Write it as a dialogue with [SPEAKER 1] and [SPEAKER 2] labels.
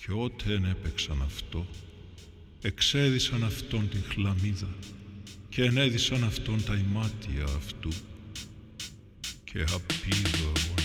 [SPEAKER 1] και ότε έπαιξαν αυτό, εξέδισαν αυτόν την χλαμίδα και ενέδισαν αυτόν τα ημάτια αυτού και απείδω